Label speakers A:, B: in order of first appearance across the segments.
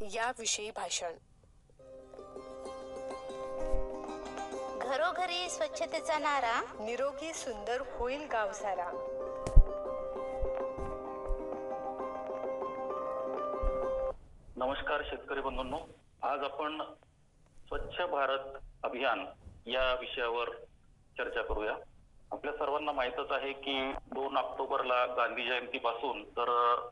A: याविषयी भाषण.
B: घरोघरी स्वच्छतेचा नारा.
A: निरोगी सुंदर होईल गाव सारा.
C: नमस्कार शेतकरी बंधूंनो. आज आपण स्वच्छ भारत अभियान या विषयावर चर्चा करूया. आपल्या सर्वांना माहीतच आहे की दोन ऑक्टोबरला गांधी जयंतीपासून तर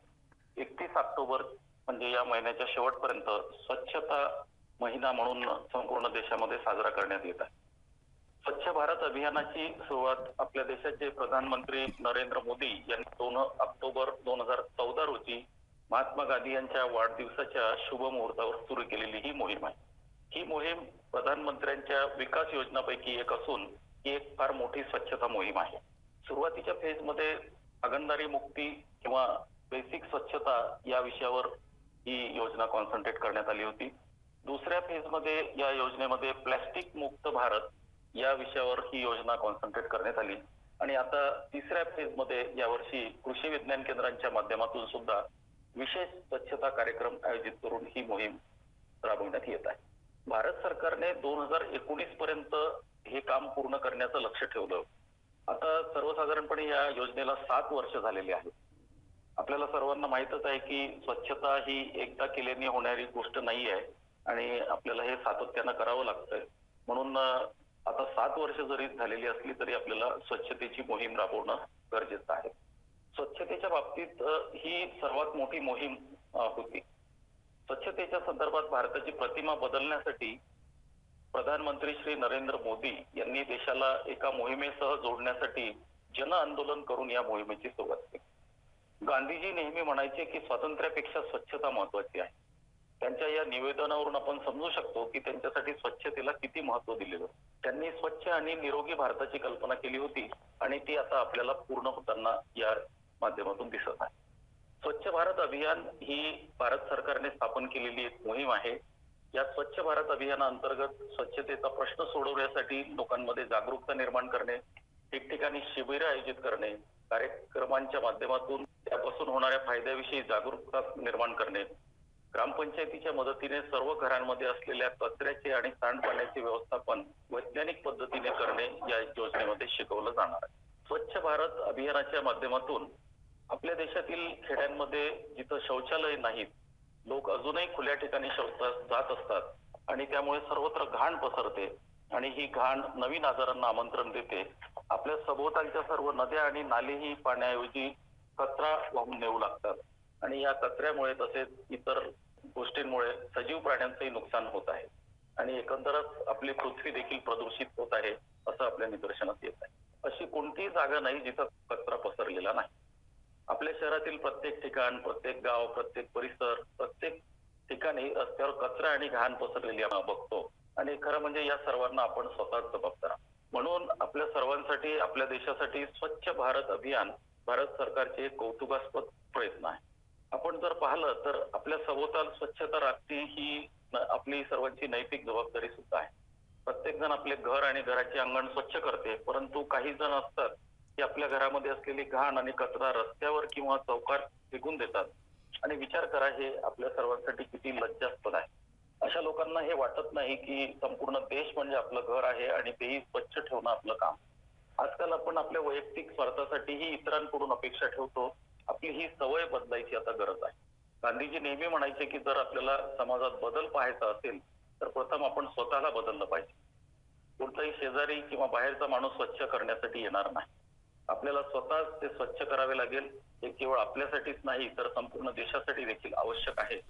C: एकतीस ऑक्टोबर म्हणजे या महिन्याच्या शेवटपर्यंत स्वच्छता महिना म्हणून संपूर्ण देशामध्ये साजरा करण्यात येत आहे. स्वच्छ भारत अभियानाची सुरुवात आपल्या देशाचे प्रधानमंत्री नरेंद्र मोदी यांनी दोन ऑक्टोबर दोन हजार चौदा रोजी महात्मा गांधी यांच्या वाढदिवसाच्या शुभ मुहूर्तावर सुरू केलेली ही मोहीम आहे. ही मोहीम प्रधानमंत्र्यांच्या विकास योजनापैकी एक असून ही एक फार मोठी स्वच्छता मोहीम आहे. सुरुवातीच्या फेजमध्ये हागणदारी मुक्ती किंवा बेसिक स्वच्छता या विषयावर ही योजना कॉन्सन्ट्रेट करण्यात आली होती. दुसऱ्या फेजमध्ये या योजनेमध्ये प्लॅस्टिक मुक्त भारत या विषयावर ही योजना कॉन्सन्ट्रेट करण्यात आली. आणि आता तिसऱ्या फेजमध्ये यावर्षी कृषी विज्ञान केंद्रांच्या माध्यमातून सुद्धा विशेष स्वच्छता कार्यक्रम आयोजित करून ही मोहीम राबवण्यात येत आहे. भारत सरकारने दोन हजार एकोणीस पर्यंत हे काम पूर्ण करण्याचं लक्ष ठेवलं. आता सर्वसाधारणपणे या योजनेला सात वर्ष झालेली आहेत. आपल्याला सर्वांना माहितच आहे की स्वच्छता ही एकदा केल्याने होणारी गोष्ट नाही आहे आणि आपल्याला हे सातत्यानं करावं लागतंय. म्हणून आता सात वर्ष जरी झालेली असली तरी आपल्याला स्वच्छतेची मोहीम राबवणं गरजेचं आहे. स्वच्छतेच्या बाबतीत ही सर्वात मोठी मोहीम होती. स्वच्छतेच्या संदर्भात भारताची प्रतिमा बदलण्यासाठी प्रधानमंत्री श्री नरेंद्र मोदी यांनी देशाला एका मोहिमेसह जोडण्यासाठी जन आंदोलन करून या मोहिमेची सुरुवात केली. गांधीजी नेहमी म्हणायचे की स्वातंत्र्यापेक्षा स्वच्छता महत्वाची आहे. त्यांच्या या निवेदनावरून आपण समजू शकतो की त्यांच्यासाठी स्वच्छतेला किती महत्त्व दिलेलं त्यांनी स्वच्छ आणि निरोगी भारताची कल्पना केली होती आणि ती आता आपल्याला पूर्ण होताना या माध्यमातून दिसत आहे. स्वच्छ भारत अभियान ही भारत सरकारने स्थापन केलेली एक मोहीम आहे. या स्वच्छ भारत अभियानाअंतर्गत स्वच्छतेचा प्रश्न सोडवण्यासाठी लोकांमध्ये जागरूकता निर्माण करणे ठिकठिकाणी शिबिरे आयोजित करणे कार्यक्रमांच्या माध्यमातून त्यापासून होणाऱ्या फायद्याविषयी जागरूकता निर्माण करणे ग्रामपंचायतीच्या मदतीने सर्व घरांमध्ये असलेल्या कचऱ्याचे आणि सांडपाण्याचे व्यवस्थापन वैज्ञानिक पद्धतीने करणे या योजनेमध्ये शिकवलं जाणार आहे. स्वच्छ भारत अभियानाच्या माध्यमातून आपल्या देशातील खेड्यांमध्ये जिथं शौचालय नाहीत लोक अजूनही खुल्या ठिकाणी शौचा जात असतात आणि त्यामुळे सर्वत्र घाण पसरते आणि ही घाण नवीन आजारांना आमंत्रण देते. आपल्या सभोवतालच्या सर्व नद्या आणि नालेही पाण्याऐवजी कचरा वाहून नेऊ लागतात. आणि या कचऱ्यामुळे तसेच इतर गोष्टींमुळे सजीव प्राण्यांचंही नुकसान होत आहे. आणि एकंदरच आपली पृथ्वी देखील प्रदूषित होत आहे असं आपल्या निदर्शनात येत आहे. अशी कोणतीही जागा नाही जिथं कचरा पसरलेला नाही. आपल्या शहरातील प्रत्येक ठिकाण प्रत्येक गाव प्रत्येक परिसर प्रत्येक ठिकाणी रस्त्यावर कचरा आणि घाण पसरलेली आपण बघतो. आणि खरं म्हणजे या सर्वांना आपण स्वतःच जबाबदार म्हणून आपल्या सर्वांसाठी आपल्या देशासाठी स्वच्छ भारत अभियान भारत सरकारचे कौतुकास्पद प्रयत्न आहे. आपण जर पाहिलं तर आपल्या सभोवताल स्वच्छता राखणे ही आपली सर्वांची नैतिक जबाबदारी सुद्धा आहे. प्रत्येक जण आपले घर आणि घराचे अंगण स्वच्छ करते परंतु काही जण असतात की आपल्या घरामध्ये असलेली घाण आणि कचरा रस्त्यावर किंवा चौकात फेकून देतात. आणि विचार करा हे आपल्या सर्वांसाठी किती लज्जास्पद आहे. अशा लोकांना हे वाटत नाही की संपूर्ण देश म्हणजे आपलं घर आहे आणि तेही स्वच्छ ठेवणं आपलं काम. आजकाल आपण आपल्या वैयक्तिक स्वार्थासाठीही इतरांकडून अपेक्षा ठेवतो. आपली ही सवय बदलायची आता गरज आहे. गांधीजी नेहमी म्हणायचे की जर आपल्याला समाजात बदल पाहायचा असेल तर प्रथम आपण स्वतःला बदललं पाहिजे. कोणताही शेजारी किंवा बाहेरचा माणूस स्वच्छ करण्यासाठी येणार नाही. आपल्याला स्वतःच ते स्वच्छ करावे लागेल. हे केवळ आपल्यासाठीच नाही तर संपूर्ण देशासाठी देखील आवश्यक आहे.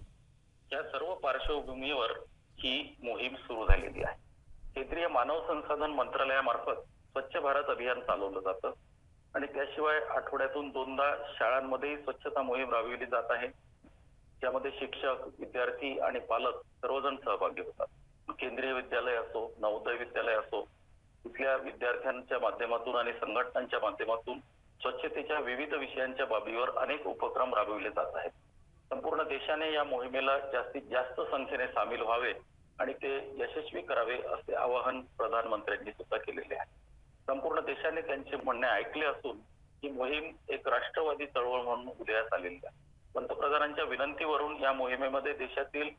C: या सर्व पार्श्वभूमीवर ही मोहीम सुरू झालेली आहे. केंद्रीय मानव संसाधन मंत्रालयामार्फत स्वच्छ भारत अभियान चालवलं जातं. आणि त्याशिवाय आठवड्यातून दोनदा शाळांमध्ये स्वच्छता मोहीम राबविली जात आहे. ज्यामध्ये शिक्षक विद्यार्थी आणि पालक सर्वजण सहभागी होतात. केंद्रीय विद्यालय असो नवोदय विद्यालय असो तिथल्या विद्यार्थ्यांच्या माध्यमातून आणि संघटनांच्या माध्यमातून स्वच्छतेच्या विविध विषयांच्या बाबीवर अनेक उपक्रम राबविले जात आहेत. संपूर्ण देशाने या मोहिमेला जास्तीत जास्त संख्येने सामील व्हावे आणि ते यशस्वी करावे असे आवाहन प्रधानमंत्र्यांनी सुद्धा केलेले आहे. संपूर्ण देशाने त्यांचे म्हणणे ऐकले असून ही मोहीम एक राष्ट्रवादी चळवळ म्हणून उदयास आलेली आहे. पंतप्रधानांच्या विनंतीवरून या मोहिमेमध्ये देशातील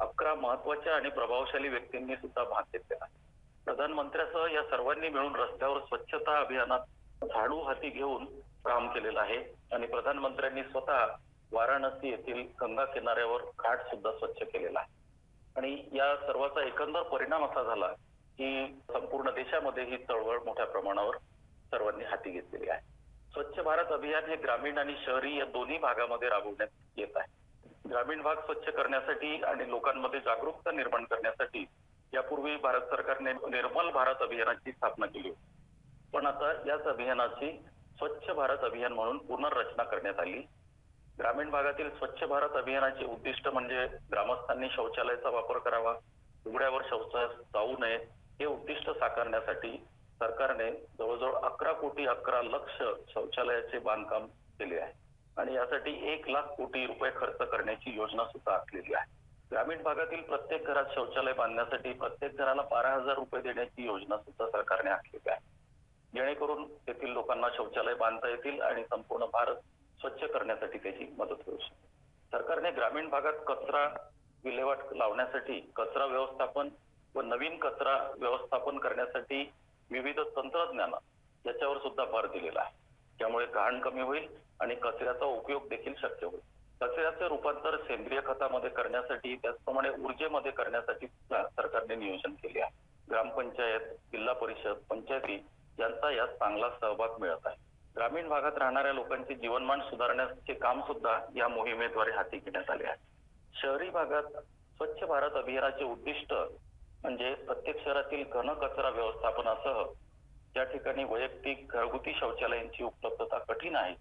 C: अकरा महत्त्वाच्या आणि प्रभावशाली व्यक्तींनी सुद्धा भाग घेतलेला आहे. प्रधानमंत्र्यासह या सर्वांनी मिळून रस्त्यावर स्वच्छता अभियानात झाडू हाती घेऊन काम केलेलं आहे आणि प्रधानमंत्र्यांनी स्वतः वाराणसी येथील गंगा किनाऱ्यावर घाट सुद्धा स्वच्छ केलेला आहे. आणि या सर्वाचा एकंदर परिणाम असा झाला ही संपूर्ण देशामध्ये ही चळवळ मोठ्या प्रमाणावर सर्वांनी हाती घेतलेली आहे. स्वच्छ भारत अभियान हे ग्रामीण आणि शहरी या दोन्ही भागामध्ये राबवण्यात येत आहे. ग्रामीण भाग स्वच्छ करण्यासाठी आणि लोकांमध्ये जागरूकता निर्माण करण्यासाठी यापूर्वी भारत सरकारने निर्मल भारत अभियानाची स्थापना केली होती. पण आता याच अभियानाची स्वच्छ भारत अभियान म्हणून पुनर्रचना करण्यात आली. ग्रामीण भागातील स्वच्छ भारत अभियानाचे उद्दिष्ट म्हणजे ग्रामस्थांनी शौचालयाचा वापर करावा उघड्यावर शौचास जाऊ नये हे उद्दिष्ट साकारण्यासाठी सरकारने जवळजवळ अकरा कोटी अकरा लक्ष शौचालयाचे बांधकाम केले आहे. आणि यासाठी एक लाख कोटी रुपये खर्च करण्याची योजना सुद्धा आखलेली आहे. ग्रामीण भागातील प्रत्येक घरात शौचालय बांधण्यासाठी प्रत्येक घराला बारा हजार रुपये देण्याची योजना सुद्धा सरकारने आखलेली आहे. जेणेकरून तेथील लोकांना शौचालय बांधता येतील आणि संपूर्ण भारत स्वच्छ करण्यासाठी त्याची मदत होऊ शकते सरकारने ग्रामीण भागात कचरा विल्हेवाट लावण्यासाठी कचरा व्यवस्थापन व नवीन कचरा व्यवस्थापन करण्यासाठी विविध तंत्रज्ञान याच्यावर सुद्धा भर दिलेला आहे. त्यामुळे घाण कमी होईल आणि कचऱ्याचा उपयोग देखील शक्य होईल. कचऱ्याचे रूपांतर सेंद्रिय खतामध्ये करण्यासाठी त्याचप्रमाणे ऊर्जेमध्ये करण्यासाठी सरकारने नियोजन केले आहे. ग्रामपंचायत जिल्हा परिषद पंचायती यांचा यात चांगला सहभाग मिळत आहे. ग्रामीण भागात राहणाऱ्या लोकांचे जीवनमान सुधारण्याचे काम सुद्धा या मोहिमेद्वारे हाती घेण्यात आले आहे. शहरी भागात स्वच्छ भारत अभियानाचे उद्दिष्ट म्हणजे प्रत्येक शहरातील घन कचरा व्यवस्थापनासह ज्या ठिकाणी वैयक्तिक घरगुती शौचालयांची उपलब्धता कठीण आहे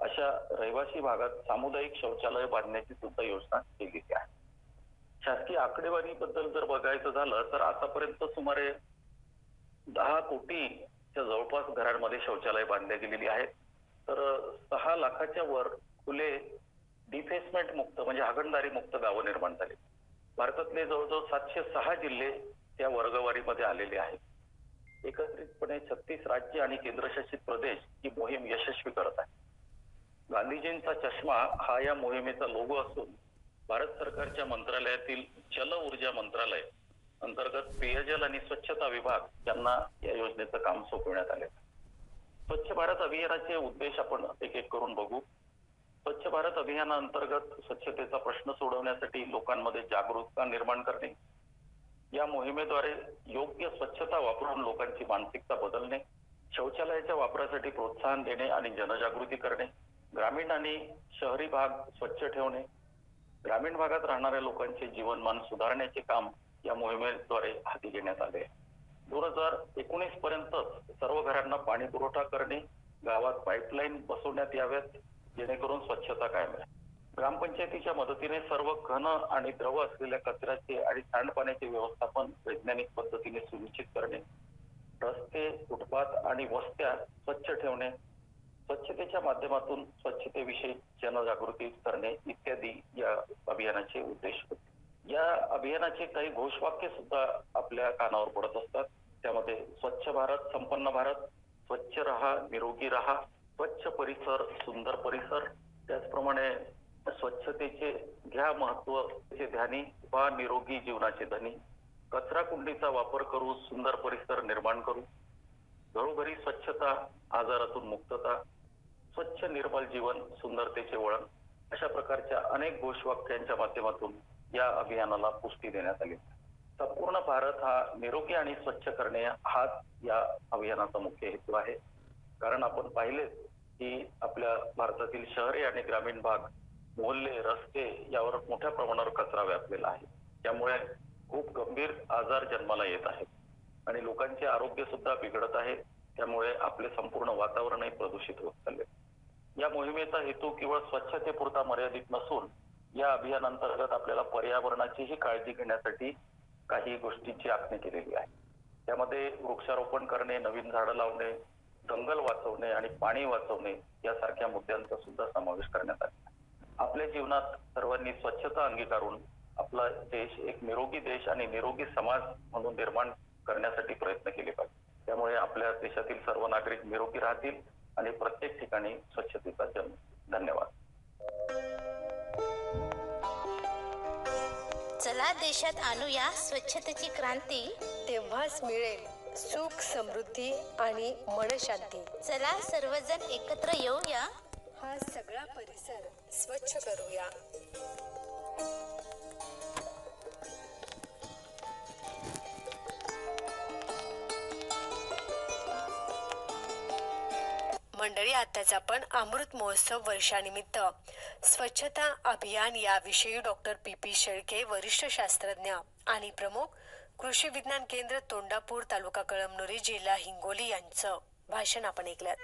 C: अशा रहिवासी भागात सामुदायिक शौचालय बांधण्याची सुद्धा योजना केलेली आहे. शासकीय आकडेवारीबद्दल जर बघायचं झालं तर आतापर्यंत सुमारे दहा कोटीच्या जवळपास घरांमध्ये शौचालय बांधल्या गेलेली आहेत. तर सहा लाखाच्या वर खुले डिफेसमेंट मुक्त म्हणजे हागणदारी मुक्त गावं निर्माण झाली भारतातले जवळजवळ सातशे सहा जिल्हे त्या वर्गवारीमध्ये आलेले आहेत. एकत्रितपणे छत्तीस राज्य आणि केंद्रशासित प्रदेश ही मोहीम यशस्वी करत आहे गांधीजींचा चष्मा हा या मोहिमेचा लोगो असून भारत सरकारच्या मंत्रालयातील जल ऊर्जा मंत्रालय अंतर्गत पेयजल आणि स्वच्छता विभाग यांना या योजनेचं काम सोपवण्यात आले स्वच्छ भारत अभियानाचे उद्देश आपण एक एक करून बघू. स्वच्छ भारत अभियानाअंतर्गत स्वच्छतेचा प्रश्न सोडवण्यासाठी लोकांमध्ये जागरूकता निर्माण करणे या मोहिमेद्वारे योग्य स्वच्छता वापरून लोकांची मानसिकता बदलणे शौचालयाच्या वापरासाठी प्रोत्साहन देणे आणि जनजागृती करणे ग्रामीण आणि शहरी भाग स्वच्छ ठेवणे ग्रामीण भागात राहणाऱ्या लोकांचे जीवनमान सुधारण्याचे काम या मोहिमेद्वारे हाती घेण्यात आले दोन हजार एकोणीस पर्यंत सर्व घरांना पाणी पुरवठा करणे गावात पाईपलाईन बसवण्यात याव्यात जेणेकरून स्वच्छता कायम राहील. ग्रामपंचायतीच्या मदतीने सर्व घन आणि द्रव असलेल्या कचऱ्याचे आणि सांडपाण्याचे व्यवस्थापन वैज्ञानिक पद्धतीने सुनिश्चित करणे रस्ते फुटपाथ आणि वस्त्या स्वच्छ ठेवणे स्वच्छतेच्या माध्यमातून स्वच्छतेविषयी जनजागृती करणे इत्यादी या अभियानाचे उद्देश होते. या अभियानाचे काही घोषवाक्य सुद्धा आपल्या कानावर पडत असतात. त्यामध्ये स्वच्छ भारत संपन्न भारत स्वच्छ रहा निरोगी रहा स्वच्छ परिसर सुंदर परिसर त्याचप्रमाणे स्वच्छतेचे घ्या महत्वचे ध्यानी वा निरोगी जीवनाचे धनी. कचरा कुंडीचा वापर करू सुंदर परिसर निर्माण करू. घरोघरी स्वच्छता आजारातून मुक्तता स्वच्छ निर्मल जीवन सुंदरतेचे वळण अशा प्रकारच्या अनेक घोषवाक्यांच्या माध्यमातून या अभियानाला पुष्टी देण्यात आली. संपूर्ण भारत हा निरोगी आणि स्वच्छ करणे हाच या अभियानाचा मुख्य हेतू आहे. कारण आपण पाहिलेच की आपल्या भारतातील शहरे आणि ग्रामीण भाग मोहल्ले रस्ते यावर मोठ्या प्रमाणावर कचरा व्यापलेला आहे. त्यामुळे खूप गंभीर आजार जन्माला येत आहेत. आणि लोकांचे आरोग्य सुद्धा बिघडत आहे. त्यामुळे आपले संपूर्ण वातावरणही प्रदूषित होत चालले या मोहिमेचा हेतू केवळ स्वच्छतेपुरता मर्यादित नसून या अभियानांतर्गत आपल्याला पर्यावरणाचीही काळजी घेण्यासाठी काही गोष्टींची आखणी केलेली आहे. त्यामध्ये वृक्षारोपण करणे नवीन झाडं लावणे जंगल वाचवणे आणि पाणी वाचवणे यासारख्या मुद्द्यांचा सुद्धा समावेश करण्यात आला आपल्या जीवनात सर्वांनी स्वच्छता अंगीकारून आपला देश एक निरोगी देश आणि निरोगी समाज म्हणून निर्माण करण्यासाठी प्रयत्न केले पाहिजे. त्यामुळे आपल्या देशातील सर्व नागरिक निरोगी राहतील आणि प्रत्येक ठिकाणी स्वच्छतेचा जन्म. धन्यवाद.
B: चला देशात आणूया स्वच्छतेची क्रांती
A: तेव्हाच मिळेल. सुख समृद्धी आणि मनशांती.
B: चला सर्वजण एकत्र येऊया.
A: हा सगळा परिसर स्वच्छ करूया. मंडळी आताच आपण अमृत महोत्सव वर्षानिमित्त स्वच्छता अभियान याविषयी डॉक्टर पी पी शेळके वरिष्ठ शास्त्रज्ञ आणि प्रमुख कृषी विज्ञान केंद्र तोंडापूर तालुका कळमनुरी जिल्हा हिंगोली यांचं भाषण आपण ऐकलं